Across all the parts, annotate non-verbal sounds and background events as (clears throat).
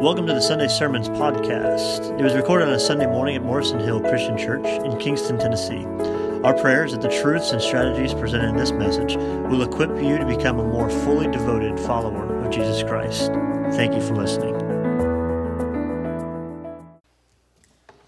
Welcome to the Sunday Sermons podcast. It was recorded on a Sunday morning at Morrison Hill Christian Church in Kingston, Tennessee. Our prayer is that the truths and strategies presented in this message will equip you to become a more fully devoted follower of Jesus Christ. Thank you for listening.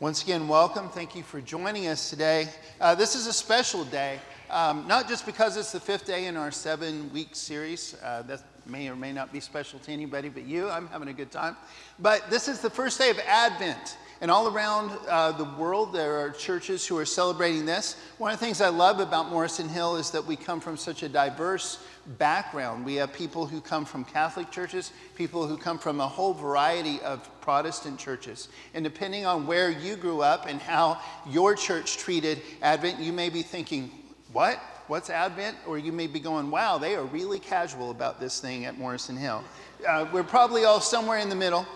Once again, welcome. Thank you for joining us today. Uh, this is a special day, um, not just because it's the fifth day in our seven week series. Uh, that may or may not be special to anybody but you. I'm having a good time. But this is the first day of Advent. And all around uh, the world, there are churches who are celebrating this. One of the things I love about Morrison Hill is that we come from such a diverse background. We have people who come from Catholic churches, people who come from a whole variety of Protestant churches. And depending on where you grew up and how your church treated Advent, you may be thinking, what? What's Advent? Or you may be going, wow, they are really casual about this thing at Morrison Hill. Uh, we're probably all somewhere in the middle.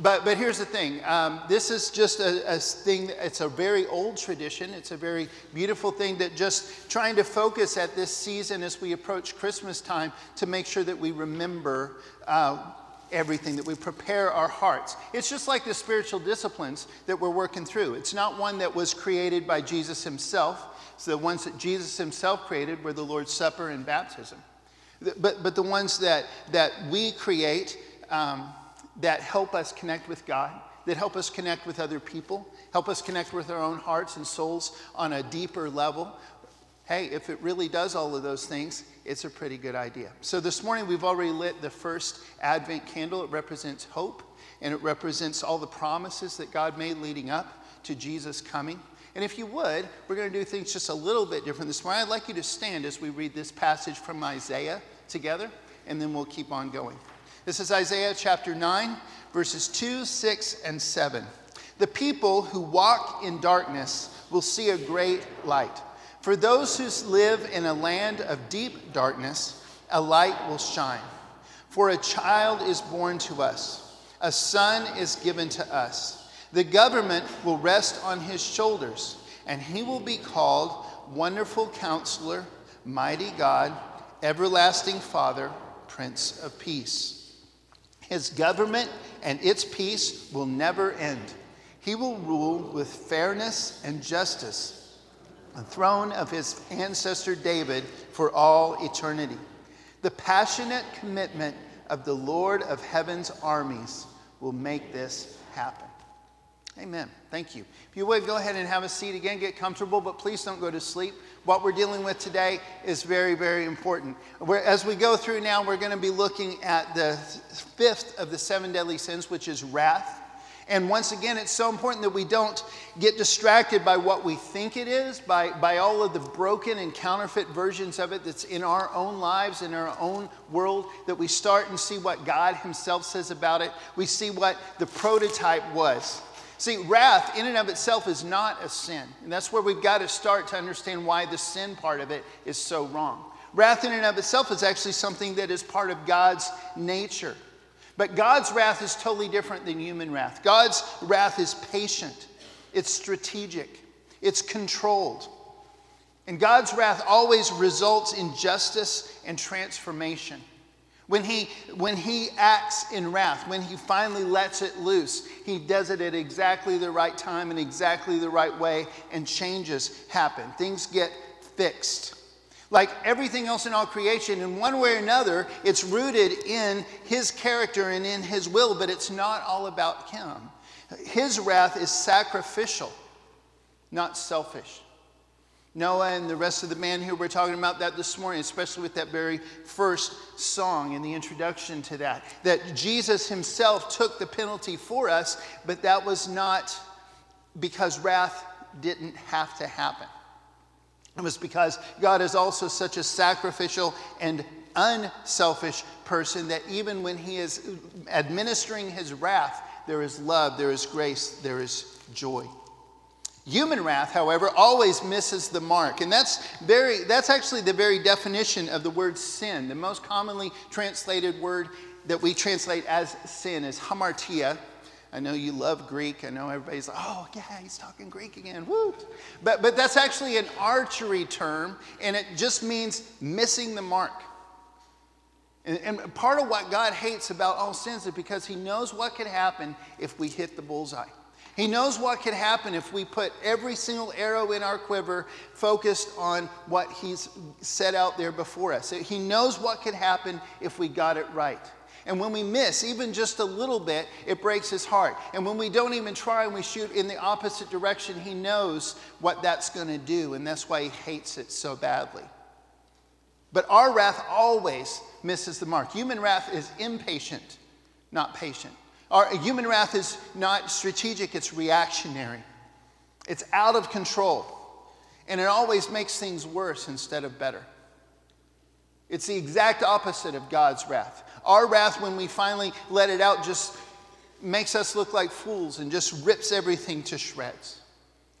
But, but here's the thing um, this is just a, a, thing, it's a very old tradition. It's a very beautiful thing that just trying to focus at this season as we approach Christmas time to make sure that we remember uh, everything, that we prepare our hearts. It's just like the spiritual disciplines that we're working through. It's not one that was created by Jesus himself. So the ones that Jesus himself created were the Lord's Supper and baptism. But, but the ones that, that we create, um, that help us connect with God, that help us connect with other people, help us connect with our own hearts and souls on a deeper level. Hey, if it really does all of those things, it's a pretty good idea. So this morning we've already lit the first Advent candle. It represents hope and it represents all the promises that God made leading up to Jesus coming. And if you would, we're going to do things just a little bit different this morning. I'd like you to stand as we read this passage from Isaiah together, and then we'll keep on going. This is Isaiah chapter 9, verses 2, 6, and 7. The people who walk in darkness will see a great light. For those who live in a land of deep darkness, a light will shine. For a child is born to us, a son is given to us. The government will rest on his shoulders, and he will be called Wonderful Counselor, Mighty God, Everlasting Father, Prince of Peace. His government and its peace will never end. He will rule with fairness and justice, the throne of his ancestor David for all eternity. The passionate commitment of the Lord of heaven's armies will make this happen. Amen. Thank you. If you would, go ahead and have a seat again, get comfortable, but please don't go to sleep. What we're dealing with today is very, very important. We're, as we go through now, we're going to be looking at the fifth of the seven deadly sins, which is wrath. And once again, it's so important that we don't get distracted by what we think it is, by, by all of the broken and counterfeit versions of it that's in our own lives, in our own world, that we start and see what God Himself says about it. We see what the prototype was. See, wrath in and of itself is not a sin. And that's where we've got to start to understand why the sin part of it is so wrong. Wrath in and of itself is actually something that is part of God's nature. But God's wrath is totally different than human wrath. God's wrath is patient, it's strategic, it's controlled. And God's wrath always results in justice and transformation. When he, when he acts in wrath, when he finally lets it loose, he does it at exactly the right time and exactly the right way, and changes happen. Things get fixed. Like everything else in all creation, in one way or another, it's rooted in his character and in his will, but it's not all about him. His wrath is sacrificial, not selfish. Noah and the rest of the man here, we're talking about that this morning, especially with that very first song and the introduction to that. That Jesus himself took the penalty for us, but that was not because wrath didn't have to happen. It was because God is also such a sacrificial and unselfish person that even when he is administering his wrath, there is love, there is grace, there is joy. Human wrath, however, always misses the mark. And that's, very, that's actually the very definition of the word sin. The most commonly translated word that we translate as sin is hamartia. I know you love Greek. I know everybody's like, oh, yeah, he's talking Greek again. Woo! But, but that's actually an archery term, and it just means missing the mark. And, and part of what God hates about all sins is because He knows what could happen if we hit the bullseye. He knows what could happen if we put every single arrow in our quiver focused on what He's set out there before us. He knows what could happen if we got it right. And when we miss even just a little bit, it breaks his heart. And when we don't even try and we shoot in the opposite direction, he knows what that's going to do. And that's why he hates it so badly. But our wrath always misses the mark. Human wrath is impatient, not patient. Our human wrath is not strategic, it's reactionary. It's out of control. And it always makes things worse instead of better. It's the exact opposite of God's wrath. Our wrath, when we finally let it out, just makes us look like fools and just rips everything to shreds.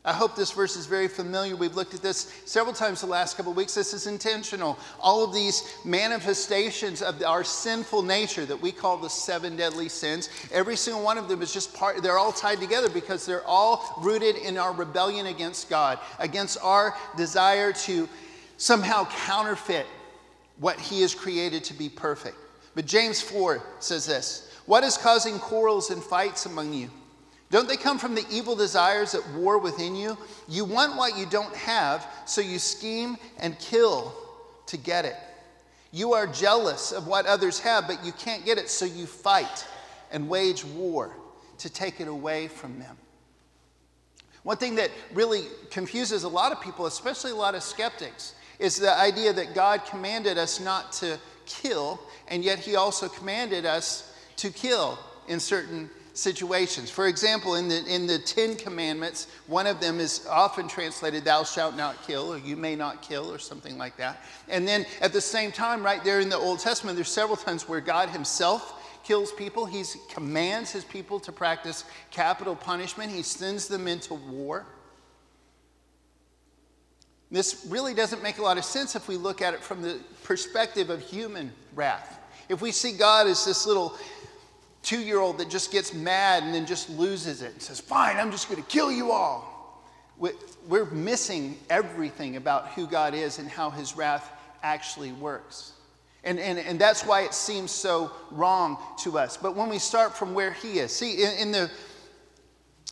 I hope this verse is very familiar. We've looked at this several times the last couple of weeks. This is intentional. All of these manifestations of our sinful nature that we call the seven deadly sins, every single one of them is just part, they're all tied together because they're all rooted in our rebellion against God, against our desire to somehow counterfeit what He has created to be perfect. But James 4 says this What is causing quarrels and fights among you? Don't they come from the evil desires at war within you? You want what you don't have, so you scheme and kill to get it. You are jealous of what others have, but you can't get it, so you fight and wage war to take it away from them. One thing that really confuses a lot of people, especially a lot of skeptics, is the idea that God commanded us not to kill, and yet he also commanded us to kill in certain situations. For example, in the, in the Ten Commandments, one of them is often translated, Thou shalt not kill, or you may not kill, or something like that. And then at the same time, right there in the Old Testament, there's several times where God Himself kills people. He commands His people to practice capital punishment, He sends them into war. This really doesn't make a lot of sense if we look at it from the perspective of human wrath. If we see God as this little two year old that just gets mad and then just loses it and says, Fine, I'm just going to kill you all, we're missing everything about who God is and how his wrath actually works. And, and, and that's why it seems so wrong to us. But when we start from where he is, see, in, in the,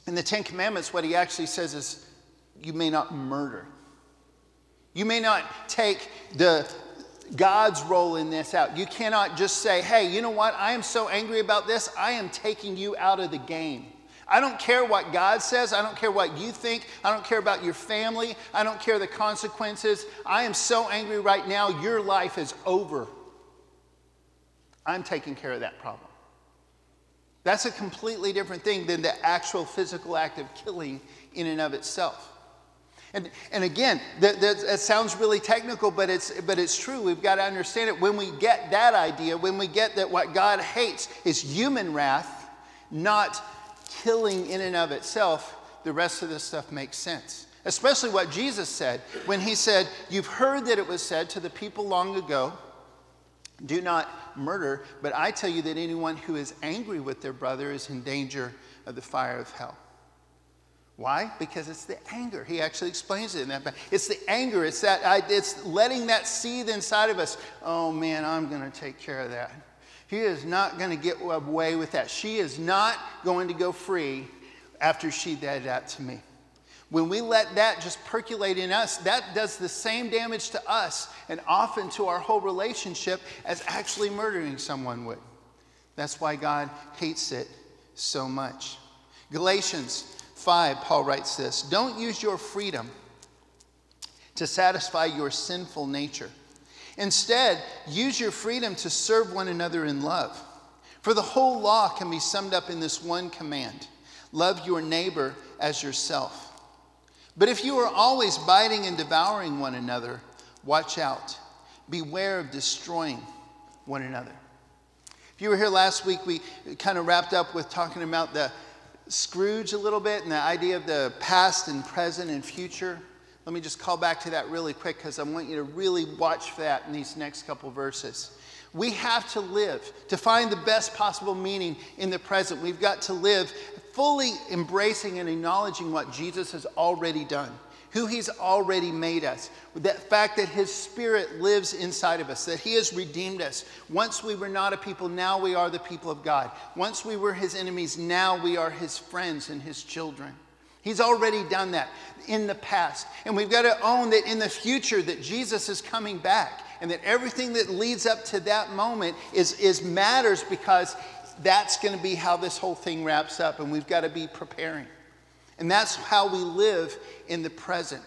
in the Ten Commandments, what he actually says is, You may not murder. You may not take the God's role in this out. You cannot just say, hey, you know what? I am so angry about this, I am taking you out of the game. I don't care what God says. I don't care what you think. I don't care about your family. I don't care the consequences. I am so angry right now, your life is over. I'm taking care of that problem. That's a completely different thing than the actual physical act of killing in and of itself. And, and again, that, that, that, sounds really technical, but it's, but it's true. We've got to understand it. When we get that idea, when we get that what God hates is human wrath, not killing in and of itself, the rest of this stuff makes sense. Especially what Jesus said when he said, You've heard that it was said to the people long ago, do not murder, but I tell you that anyone who is angry with their brother is in danger of the fire of hell. Why? Because it's the anger. He actually explains it in that. It's the anger. It's that. It's letting that seethe inside of us. Oh man, I'm going to take care of that. He is not going to get away with that. She is not going to go free after she did that to me. When we let that just percolate in us, that does the same damage to us and often to our whole relationship as actually murdering someone would. That's why God hates it so much. Galatians 5, Paul writes this Don't use your freedom to satisfy your sinful nature. Instead, use your freedom to serve one another in love. For the whole law can be summed up in this one command love your neighbor as yourself. But if you are always biting and devouring one another, watch out. Beware of destroying one another. If you were here last week, we kind of wrapped up with talking about the Scrooge a little bit and the idea of the past and present and future. Let me just call back to that really quick because I want you to really watch for that in these next couple verses. We have to live to find the best possible meaning in the present. We've got to live fully embracing and acknowledging what Jesus has already done who He's already made us, that fact that His Spirit lives inside of us, that He has redeemed us. Once we were not a people, now we are the people of God. Once we were His enemies, now we are His friends and His children. He's already done that in the past. And we've got to own that in the future that Jesus is coming back and that everything that leads up to that moment is, is matters because that's going to be how this whole thing wraps up and we've got to be preparing. And that's how we live in the present.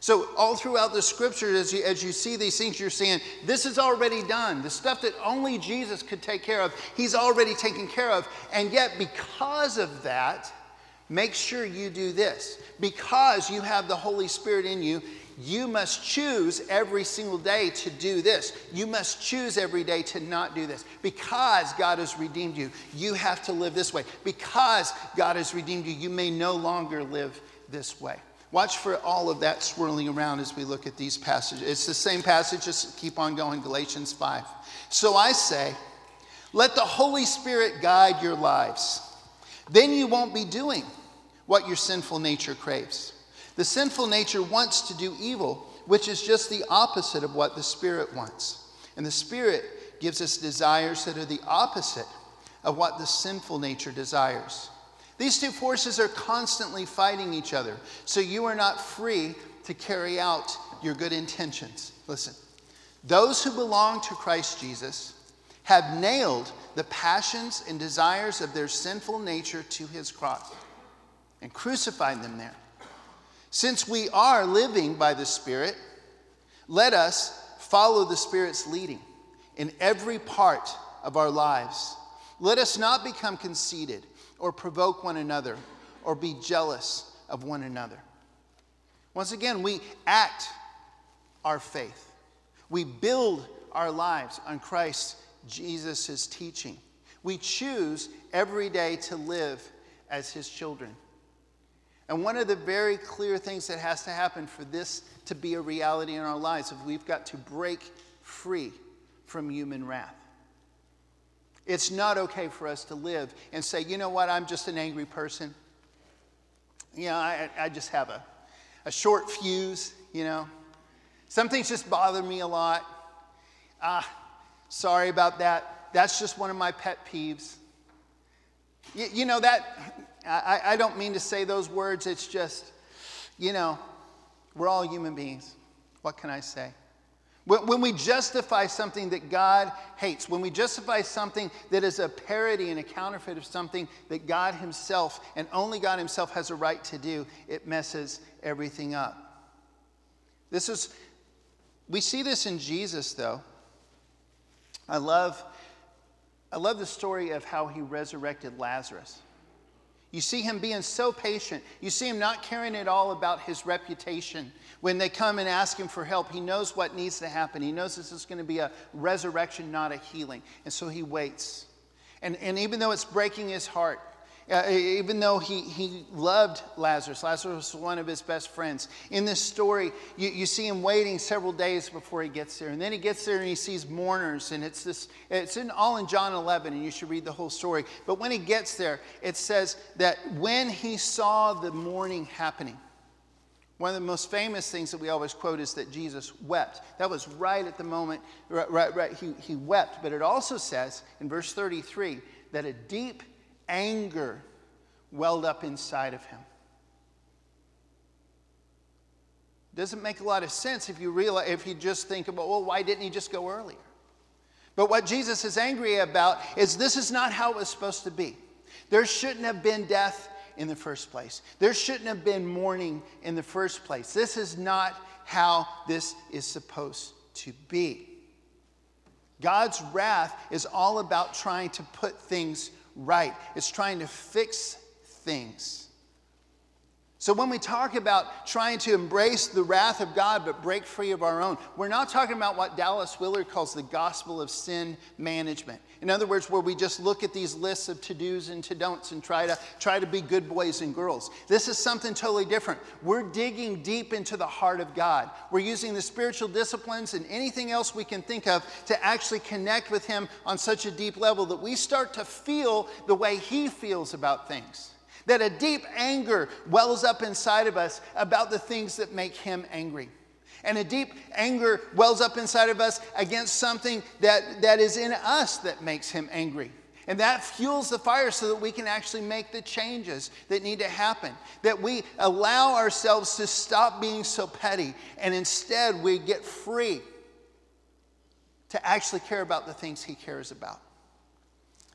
So, all throughout the scripture, as you, as you see these things, you're saying, This is already done. The stuff that only Jesus could take care of, He's already taken care of. And yet, because of that, make sure you do this. Because you have the Holy Spirit in you, you must choose every single day to do this. You must choose every day to not do this. Because God has redeemed you, you have to live this way. Because God has redeemed you, you may no longer live this way. Watch for all of that swirling around as we look at these passages. It's the same passage, just keep on going, Galatians 5. So I say, let the Holy Spirit guide your lives. Then you won't be doing what your sinful nature craves. The sinful nature wants to do evil, which is just the opposite of what the Spirit wants. And the Spirit gives us desires that are the opposite of what the sinful nature desires. These two forces are constantly fighting each other, so you are not free to carry out your good intentions. Listen, those who belong to Christ Jesus have nailed the passions and desires of their sinful nature to his cross and crucified them there. Since we are living by the Spirit, let us follow the Spirit's leading in every part of our lives. Let us not become conceited or provoke one another or be jealous of one another. Once again, we act our faith. We build our lives on Christ Jesus' teaching. We choose every day to live as his children. And one of the very clear things that has to happen for this to be a reality in our lives is we've got to break free from human wrath. It's not okay for us to live and say, you know what, I'm just an angry person. You know, I, I just have a, a short fuse, you know. Some things just bother me a lot. Ah, sorry about that. That's just one of my pet peeves. You, you know, that I, I don't mean to say those words. It's just, you know, we're all human beings. What can I say? When we justify something that God hates, when we justify something that is a parody and a counterfeit of something that God Himself and only God Himself has a right to do, it messes everything up. This is, we see this in Jesus, though. I love, I love the story of how He resurrected Lazarus. You see him being so patient. You see him not caring at all about his reputation. When they come and ask him for help, he knows what needs to happen. He knows this is going to be a resurrection, not a healing. And so he waits. And, and even though it's breaking his heart, uh, even though he, he loved Lazarus, Lazarus was one of his best friends. In this story, you, you see him waiting several days before he gets there. And then he gets there and he sees mourners. And it's, this, it's in, all in John 11, and you should read the whole story. But when he gets there, it says that when he saw the mourning happening, one of the most famous things that we always quote is that Jesus wept. That was right at the moment, right, right, right. He, he wept. But it also says in verse 33 that a deep anger welled up inside of him. Doesn't make a lot of sense if you realize if you just think about, well, why didn't he just go earlier? But what Jesus is angry about is this is not how it was supposed to be. There shouldn't have been death in the first place. There shouldn't have been mourning in the first place. This is not how this is supposed to be. God's wrath is all about trying to put things right, it's trying to fix things. So, when we talk about trying to embrace the wrath of God but break free of our own, we're not talking about what Dallas Willard calls the gospel of sin management. In other words, where we just look at these lists of to dos and to don'ts and try to, try to be good boys and girls. This is something totally different. We're digging deep into the heart of God. We're using the spiritual disciplines and anything else we can think of to actually connect with Him on such a deep level that we start to feel the way He feels about things. That a deep anger wells up inside of us about the things that make him angry. And a deep anger wells up inside of us against something that, that is in us that makes him angry. And that fuels the fire so that we can actually make the changes that need to happen. That we allow ourselves to stop being so petty and instead we get free to actually care about the things he cares about.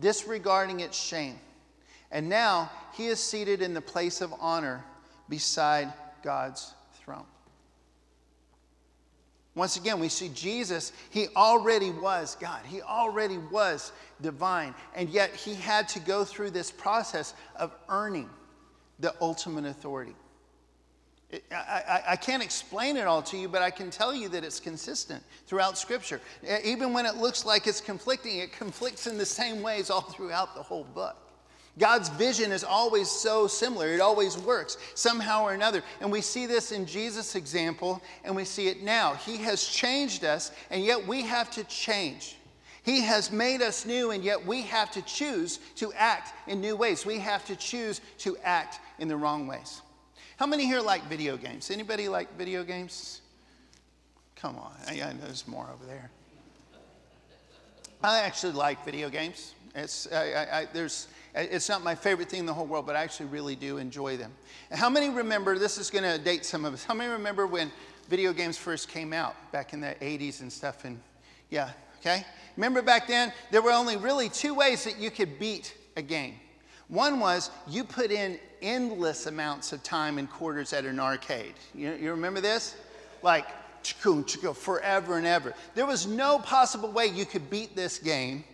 disregarding its shame. And now he is seated in the place of honor beside God's throne. Once again, we see Jesus, he already was God. He already was divine. And yet he had to go through this process of earning the ultimate authority. I, I, can't explain it all to you, but I can tell you that it's consistent throughout Scripture. Even when it looks like it's conflicting, it conflicts in the same ways all throughout the whole book. God's vision is always so similar. It always works somehow or another. And we see this in Jesus' example, and we see it now. He has changed us, and yet we have to change. He has made us new, and yet we have to choose to act in new ways. We have to choose to act in the wrong ways. How many here like video games? Anybody like video games? Come on, I, I know there's more over there. I actually like video games. It's, I, I, there's, it's not my favorite thing in the whole world, but I actually really do enjoy them. How many remember, this is going to date some of us, how many remember when video games first came out back in the 80s and stuff? And yeah, okay? Remember back then, there were only really two ways that you could beat a game. One was you put in endless amounts of time and quarters at an arcade. You, you remember this? Like, forever and ever. There was no possible way you could beat this game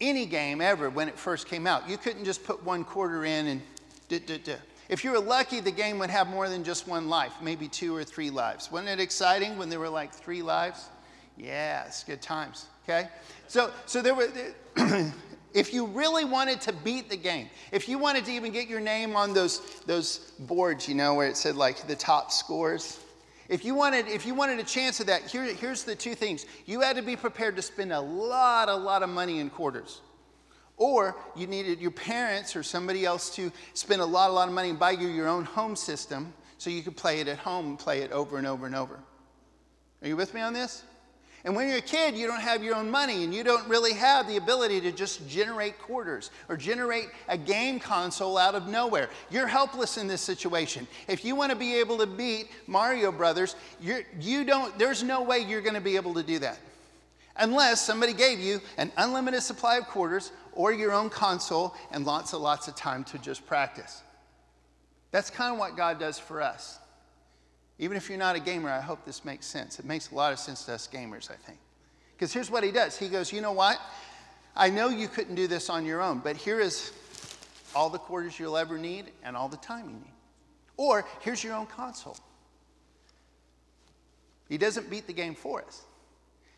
any game ever when it first came out. You couldn't just put one quarter in and duh, duh, duh. If you were lucky, the game would have more than just one life, maybe two or three lives. Wasn't it exciting when there were like three lives? It's good times. Okay? So, so there were, (clears throat) if you really wanted to beat the game, if you wanted to even get your name on those, those boards, you know, where it said like the top scores, if you wanted, if you wanted a chance of that, here, here's the two things. You had to be prepared to spend a lot, a lot of money in quarters. Or you needed your parents or somebody else to spend a lot, a lot of money and buy you your own home system so you could play it at home and play it over and over and over. Are you with me on this? And when you're a kid, you don't have your own money and you don't really have the ability to just generate quarters or generate a game console out of nowhere. You're helpless in this situation. If you want to be able to beat Mario Brothers, you're, you don't, there's no way you're going to be able to do that. Unless somebody gave you an unlimited supply of quarters or your own console and lots and lots of time to just practice. That's kind of what God does for us. Even if you're not a gamer, I hope this makes sense. It makes a lot of sense to us gamers, I think. Because here's what he does He goes, You know what? I know you couldn't do this on your own, but here is all the quarters you'll ever need and all the time you need. Or here's your own console. He doesn't beat the game for us.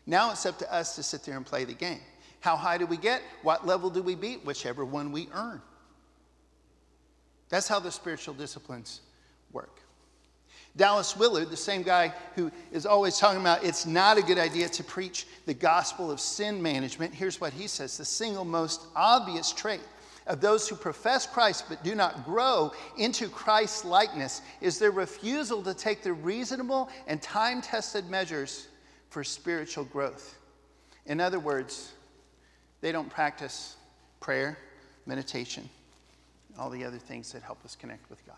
Now it's up to us to sit there and play the game. How high do we get? What level do we beat? Whichever one we earn. That's how the spiritual disciplines work. Dallas Willard, the same guy who is always talking about it's not a good idea to preach the gospel of sin management, here's what he says the single most obvious trait of those who profess Christ but do not grow into Christ's likeness is their refusal to take the reasonable and time tested measures for spiritual growth. In other words, they don't practice prayer, meditation, all the other things that help us connect with God.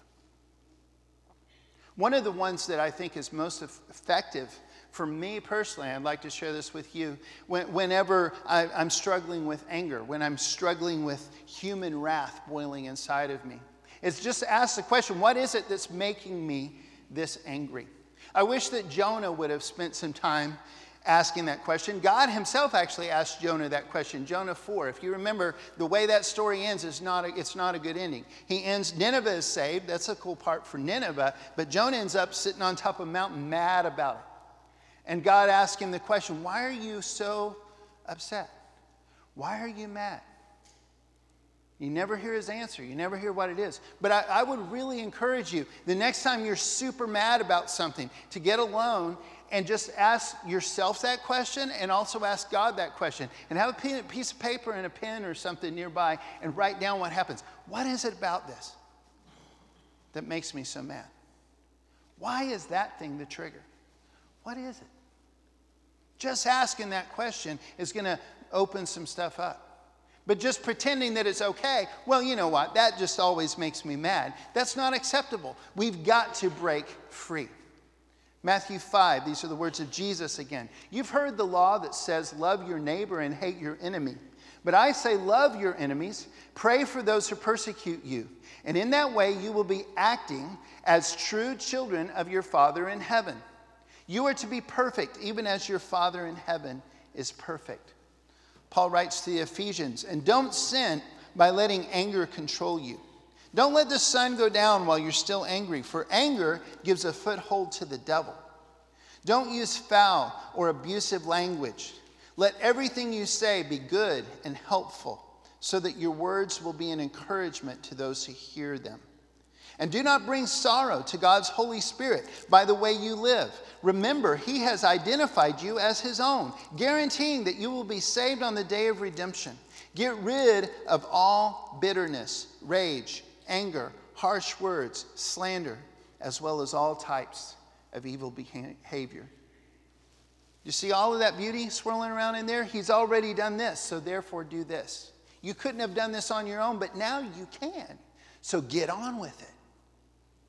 One of the ones that I think is most effective for me personally, I'd like to share this with you. whenever I, I'm struggling with anger, when I'm struggling with human wrath boiling inside of me, it's just ask the question what is it that's making me this angry? I wish that Jonah would have spent some time asking that question. God himself actually asked Jonah that question, Jonah 4. If you remember, the way that story ends is not a, it's not a good ending. He ends, Nineveh is saved. That's a cool part for Nineveh. But Jonah ends up sitting on top of a mountain mad about it. And God asked him the question, Why are you so upset? Why are you mad? You never hear his answer. You never hear what it is. But I, I, would really encourage you the next time you're super mad about something to get alone and just ask yourself that question and also ask God that question. And have a piece of paper and a pen or something nearby and write down what happens. What is it about this that makes me so mad? Why is that thing the trigger? What is it? Just asking that question is going to open some stuff up. But just pretending that it's okay, well, you know what? That just always makes me mad. That's not acceptable. We've got to break free. Matthew 5, these are the words of Jesus again. You've heard the law that says, Love your neighbor and hate your enemy. But I say, Love your enemies, pray for those who persecute you. And in that way, you will be acting as true children of your Father in heaven. You are to be perfect, even as your Father in heaven is perfect. Paul writes to the Ephesians, and don't sin by letting anger control you. Don't let the sun go down while you're still angry, for anger gives a foothold to the devil. Don't use foul or abusive language. Let everything you say be good and helpful, so that your words will be an encouragement to those who hear them. And do not bring sorrow to God's Holy Spirit by the way you live. Remember, He has identified you as His own, guaranteeing that you will be saved on the day of redemption. Get rid of all bitterness, rage, anger, harsh words, slander, as well as all types of evil behavior. You see all of that beauty swirling around in there? He's already done this, so therefore do this. You couldn't have done this on your own, but now you can. So get on with it.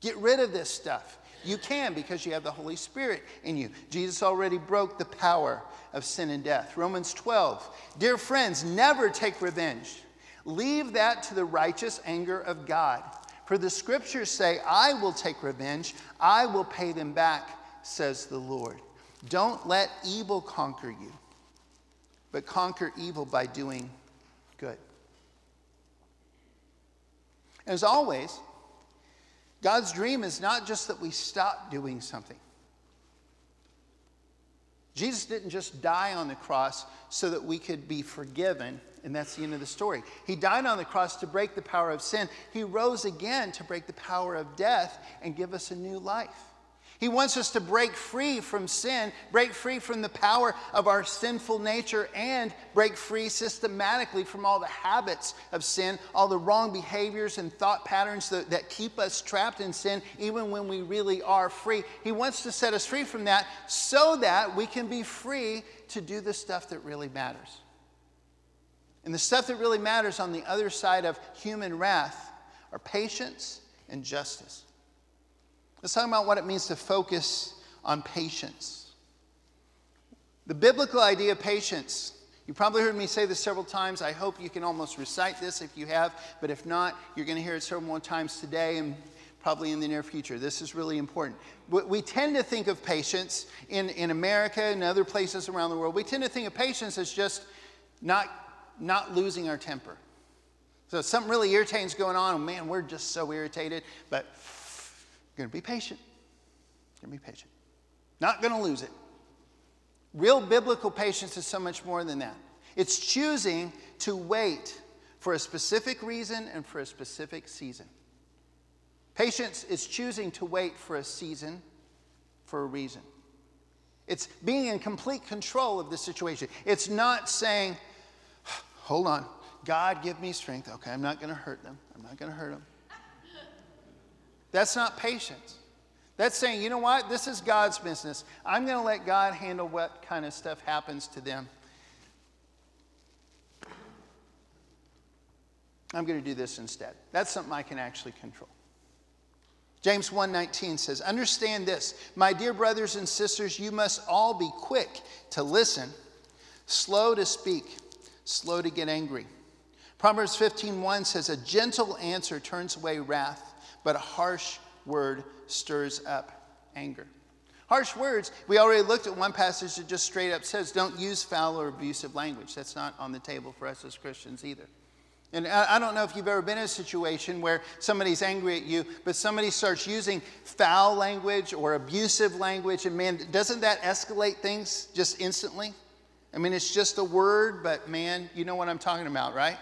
Get rid of this stuff. You can because you have the Holy Spirit in you. Jesus already broke the power of sin and death. Romans 12. Dear friends, never take revenge. Leave that to the righteous anger of God. For the scriptures say, I will take revenge, I will pay them back, says the Lord. Don't let evil conquer you, but conquer evil by doing good. As always, God's dream is not just that we stop doing something. Jesus didn't just die on the cross so that we could be forgiven, and that's the end of the story. He died on the cross to break the power of sin. He rose again to break the power of death and give us a new life. He wants us to break free from sin, break free from the power of our sinful nature, and break free systematically from all the habits of sin, all the wrong behaviors and thought patterns that, that keep us trapped in sin, even when we really are free. He wants to set us free from that so that we can be free to do the stuff that really matters. And the stuff that really matters on the other side of human wrath are patience and justice. Let's talk about what it means to focus on patience. The biblical idea of patience, you probably heard me say this several times. I hope you can almost recite this if you have, but if not, you're going to hear it several more times today and probably in the near future. This is really important. We tend to think of patience in, in America and other places around the world. We tend to think of patience as just not, not losing our temper. So something really irritating is going on, and man, we're just so irritated, but going to be patient. You're Going to be patient. Not going to lose it. Real biblical patience is so much more than that. It's choosing to wait for a specific reason and for a specific season. Patience is choosing to wait for a season for a reason. It's being in complete control of the situation. It's not saying, hold on, God, give me strength. Okay, I'm not going to hurt them. I'm not going to hurt them. That's not patience. That's saying, you know what? This is God's business. I'm going to let God handle what kind of stuff happens to them. I'm going to do this instead. That's something I can actually control. James 1:19 says, "Understand this, my dear brothers and sisters, you must all be quick to listen, slow to speak, slow to get angry." Proverbs 15:1 says, "A gentle answer turns away wrath, but a harsh word stirs up anger. Harsh words, we already looked at one passage that just straight up says, don't use foul or abusive language. That's not on the table for us as Christians either. And I don't know if you've ever been in a situation where somebody's angry at you, but somebody starts using foul language or abusive language, and man, doesn't that escalate things just instantly? I mean, it's just a word, but man, you know what I'm talking about, right?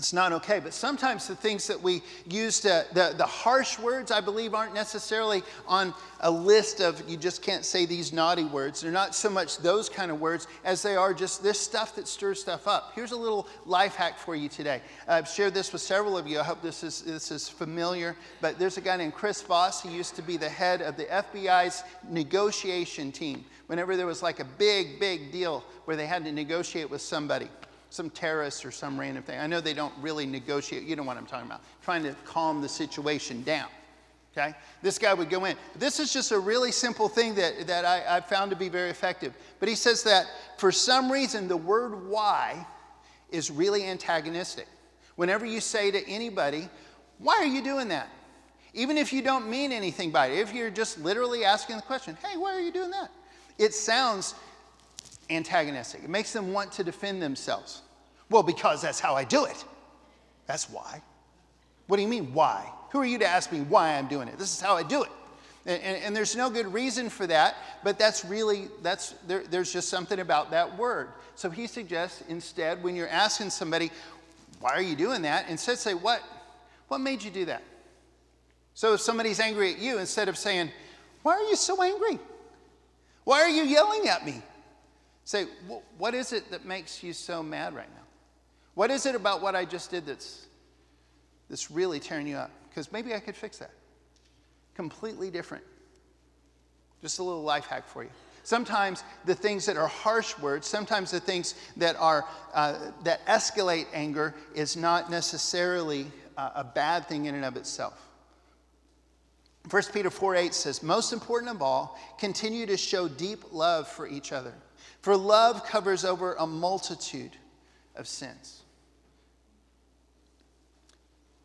It's not okay. But sometimes the things that we use to, the, the harsh words, I believe, aren't necessarily on a list of you just can't say these naughty words. They're not so much those kind of words as they are just this stuff that stirs stuff up. Here's a little life hack for you today. I've shared this with several of you. I hope this is, this is familiar. But there's a guy named Chris Voss. He used to be the head of the FBI's negotiation team whenever there was like a big, big deal where they had to negotiate with somebody some terrorists or some random thing. I know they don't really negotiate. You know what I'm talking about. Trying to calm the situation down. Okay? This guy would go in. This is just a really simple thing that, that I, I found to be very effective. But he says that for some reason, the word why is really antagonistic. Whenever you say to anybody, why are you doing that? Even if you don't mean anything by it, if you're just literally asking the question, hey, why are you doing that? It sounds antagonistic. It makes them want to defend themselves. Well, because that's how I do it. That's why. What do you mean, why? Who are you to ask me why I'm doing it? This is how I do it. And, and, and there's no good reason for that, but that's really, that's, there, there's just something about that word. So he suggests instead, when you're asking somebody, why are you doing that? Instead say, what, what made you do that? So if somebody's angry at you, instead of saying, why are you so angry? Why are you yelling at me? Say, what is it that makes you so mad right now? What is it about what I just did that's, that's really tearing you up? Because maybe I could fix that. Completely different. Just a little life hack for you. Sometimes the things that are harsh words, sometimes the things that are uh, that escalate anger is not necessarily uh, a bad thing in and of itself. 1 Peter 4 8 says, Most important of all, continue to show deep love for each other for love covers over a multitude of sins.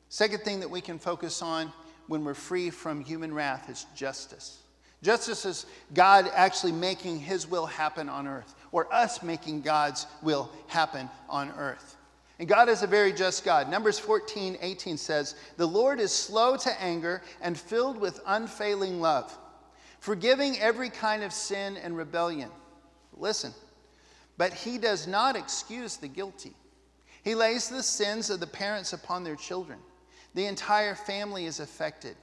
Second thing that we can focus on when we're free from human wrath is justice. Justice is God actually making his will happen on earth, or us making God's will happen on earth. And God is a very just God. Numbers 14, 18 says, The Lord is slow to anger and filled with unfailing love, forgiving every kind of sin and rebellion Listen, but he does not excuse the guilty. He lays the sins of the parents upon their children. The entire family is affected,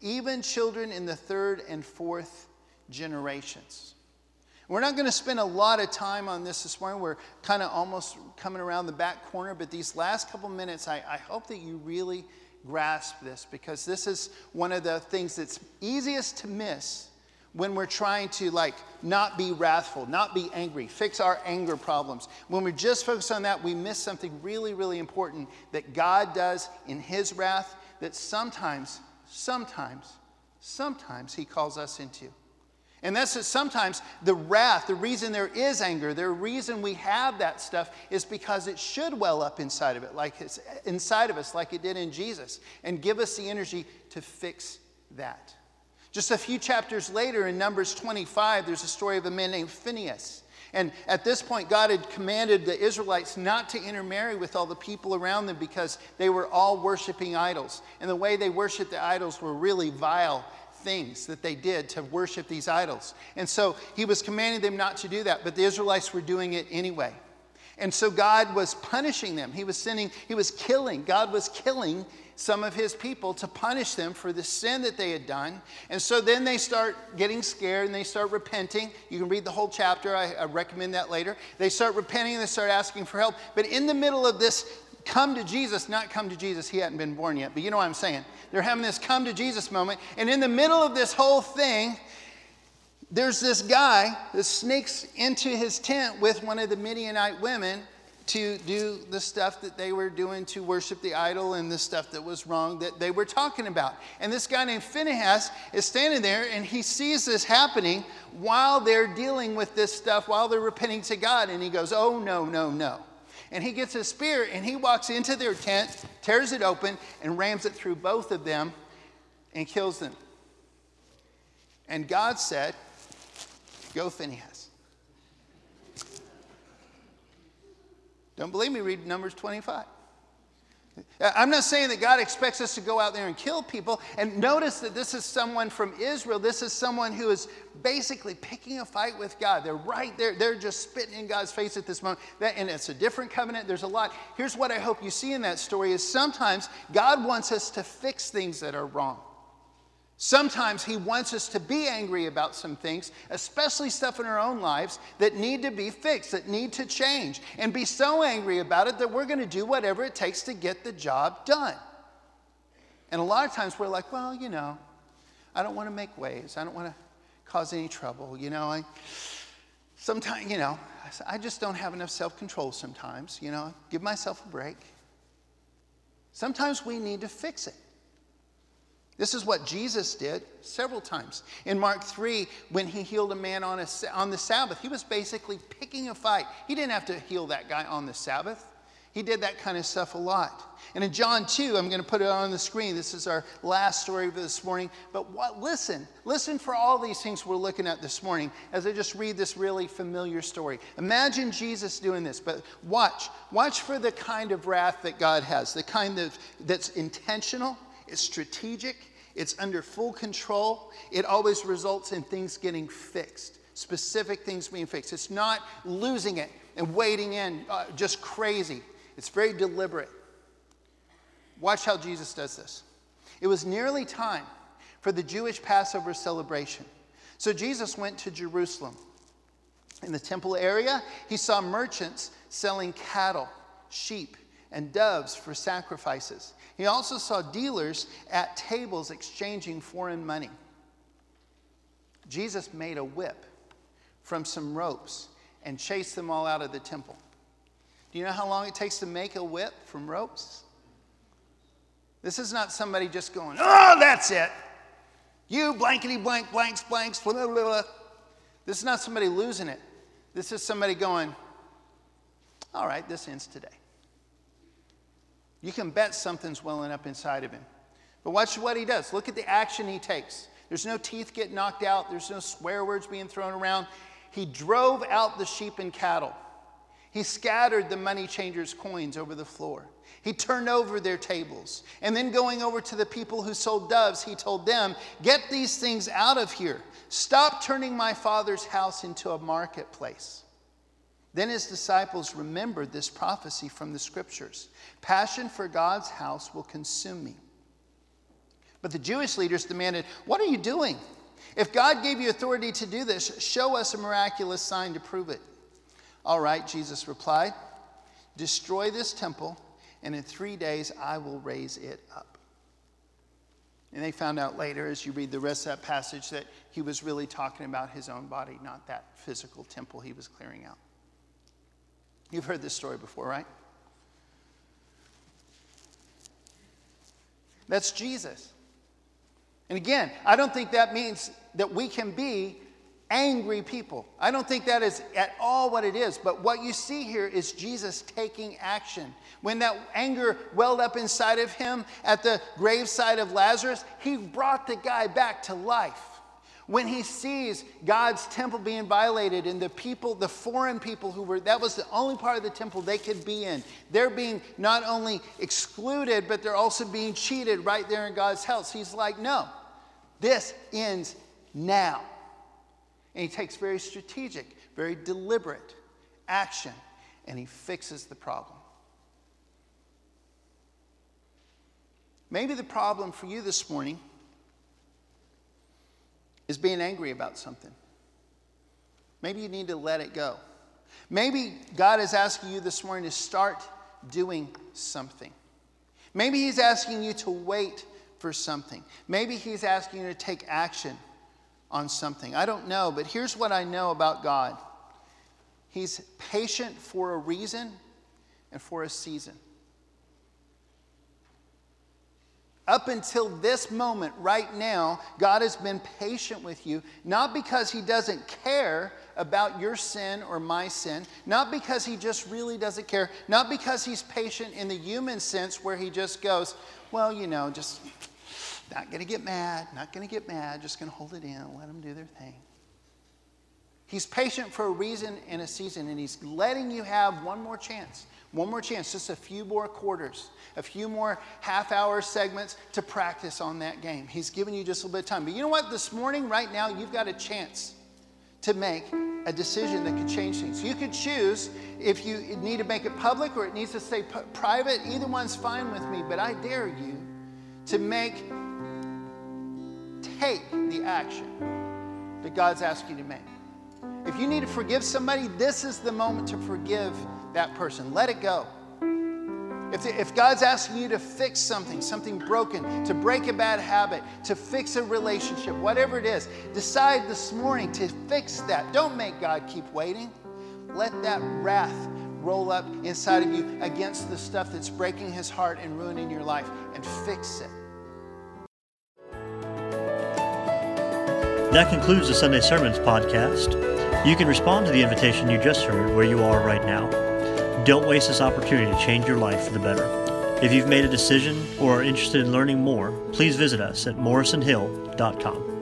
even children in the third and fourth generations. We're not going to spend a lot of time on this this morning. We're kind of almost coming around the back corner, but these last couple minutes, I, I hope that you really grasp this because this is one of the things that's easiest to miss when we're trying to like not be wrathful, not be angry, fix our anger problems. When we just focus on that, we miss something really, really important that God does in His wrath that sometimes, sometimes, sometimes He calls us into. And that's that sometimes the wrath, the reason there is anger, the reason we have that stuff is because it should well up inside of it, like it's inside of us, like it did in Jesus, and give us the energy to fix that. Just a few chapters later in Numbers 25, there's a story of a man named Phinehas. And at this point, God had commanded the Israelites not to intermarry with all the people around them because they were all worshiping idols. And the way they worshiped the idols were really vile things that they did to worship these idols. And so he was commanding them not to do that, but the Israelites were doing it anyway. And so God was punishing them. He was sending, he was killing. God was killing some of his people to punish them for the sin that they had done. And so then they start getting scared and they start repenting. You can read the whole chapter, I, I recommend that later. They start repenting and they start asking for help. But in the middle of this, come to Jesus, not come to Jesus, he hadn't been born yet, but you know what I'm saying. They're having this come to Jesus moment. And in the middle of this whole thing, there's this guy that sneaks into his tent with one of the Midianite women to do the stuff that they were doing to worship the idol and the stuff that was wrong that they were talking about. And this guy named Phinehas is standing there and he sees this happening while they're dealing with this stuff, while they're repenting to God. And he goes, Oh, no, no, no. And he gets a spear and he walks into their tent, tears it open, and rams it through both of them and kills them. And God said, Go, Phinehas. Don't believe me? Read Numbers 25. Uh, I'm not saying that God expects us to go out there and kill people. And notice that this is someone from Israel. This is someone who is basically picking a fight with God. They're right there. They're just spitting in God's face at this moment. That, and it's a different covenant. There's a lot. Here's what I hope you see in that story is sometimes God wants us to fix things that are wrong. Sometimes He wants us to be angry about some things, especially stuff in our own lives that need to be fixed, that need to change, and be so angry about it that we're going to do whatever it takes to get the job done. And a lot of times we're like, well, you know, I don't want to make waves. I don't want to cause any trouble. You know, I sometimes, you know, I just don't have enough self control sometimes. You know, give myself a break. Sometimes we need to fix it. This is what Jesus did several times. In Mark 3, when he healed a man on, a, on the Sabbath, he was basically picking a fight. He didn't have to heal that guy on the Sabbath. He did that kind of stuff a lot. And in John 2, I'm going to put it on the screen. This is our last story for this morning. But what, listen, listen for all these things we're looking at this morning as I just read this really familiar story. Imagine Jesus doing this, but watch. Watch for the kind of wrath that God has, the kind of that's intentional, it's strategic, it's under full control. It always results in things getting fixed, specific things being fixed. It's not losing it and wading in uh, just crazy. It's very deliberate. Watch how Jesus does this. It was nearly time for the Jewish Passover celebration. So Jesus went to Jerusalem. In the temple area, he saw merchants selling cattle, sheep, and doves for sacrifices. He also saw dealers at tables exchanging foreign money. Jesus made a whip from some ropes and chased them all out of the temple. Do you know how long it takes to make a whip from ropes? This is not somebody just going, oh, that's it. You blankety blank blanks blanks. Blah, blah, blah. This is not somebody losing it. This is somebody going, all right, this ends today. You can bet something's welling up inside of him. But watch what he does. Look at the action he takes. There's no teeth get knocked out, there's no swear words being thrown around. He drove out the sheep and cattle. He scattered the money changers' coins over the floor. He turned over their tables. And then going over to the people who sold doves, he told them, Get these things out of here. Stop turning my father's house into a marketplace. Then his disciples remembered this prophecy from the scriptures Passion for God's house will consume me. But the Jewish leaders demanded, What are you doing? If God gave you authority to do this, show us a miraculous sign to prove it. All right, Jesus replied, Destroy this temple, and in three days I will raise it up. And they found out later, as you read the rest of that passage, that he was really talking about his own body, not that physical temple he was clearing out. You've heard this story before, right? That's Jesus. And again, I don't think that means that we can be angry people. I don't think that is at all what it is. But what you see here is Jesus taking action. When that anger welled up inside of him at the graveside of Lazarus, he brought the guy back to life when he sees God's temple being violated and the people, the foreign people who were, that was the only part of the temple they could be in. They're being not only excluded, but they're also being cheated right there in God's house. He's like, no, this ends now. And he takes very strategic, very deliberate action and he fixes the problem. Maybe the problem for you this morning is being angry about something. Maybe you need to let it go. Maybe God is asking you this morning to start doing something. Maybe He's asking you to wait for something. Maybe He's asking you to take action on something. I don't know, but here's what I know about God He's patient for a reason and for a season. Up until this moment, right now, God has been patient with you, not because He doesn't care about your sin or my sin, not because He just really doesn't care, not because He's patient in the human sense where He just goes, well, you know, just Not going to get mad, not going to get mad, just going to hold it in, let them do their thing. He's patient for a reason and a season, and He's letting you have one more chance. One more chance, just a few more quarters, a few more half hour segments to practice on that game. He's giving you just a little bit of time. But you know what? This morning, right now, you've got a chance to make a decision that could change things. You could choose if you need to make it public or it needs to stay p- private. Either one's fine with me, but I dare you to make, take the action that God's asked you to make. If you need to forgive somebody, this is the moment to forgive that person. Let it go. If, if God's asking you to fix something, something broken, to break a bad habit, to fix a relationship, whatever it is, decide this morning to fix that. Don't make God keep waiting. Let that wrath roll up inside of you against the stuff that's breaking his heart and ruining your life and fix it. That concludes the Sunday Sermons podcast. You can respond to the invitation you just heard where you are right now. Don't waste this opportunity to change your life for the better. If you've made a decision or are interested in learning more, please visit us at morrisonhill.com.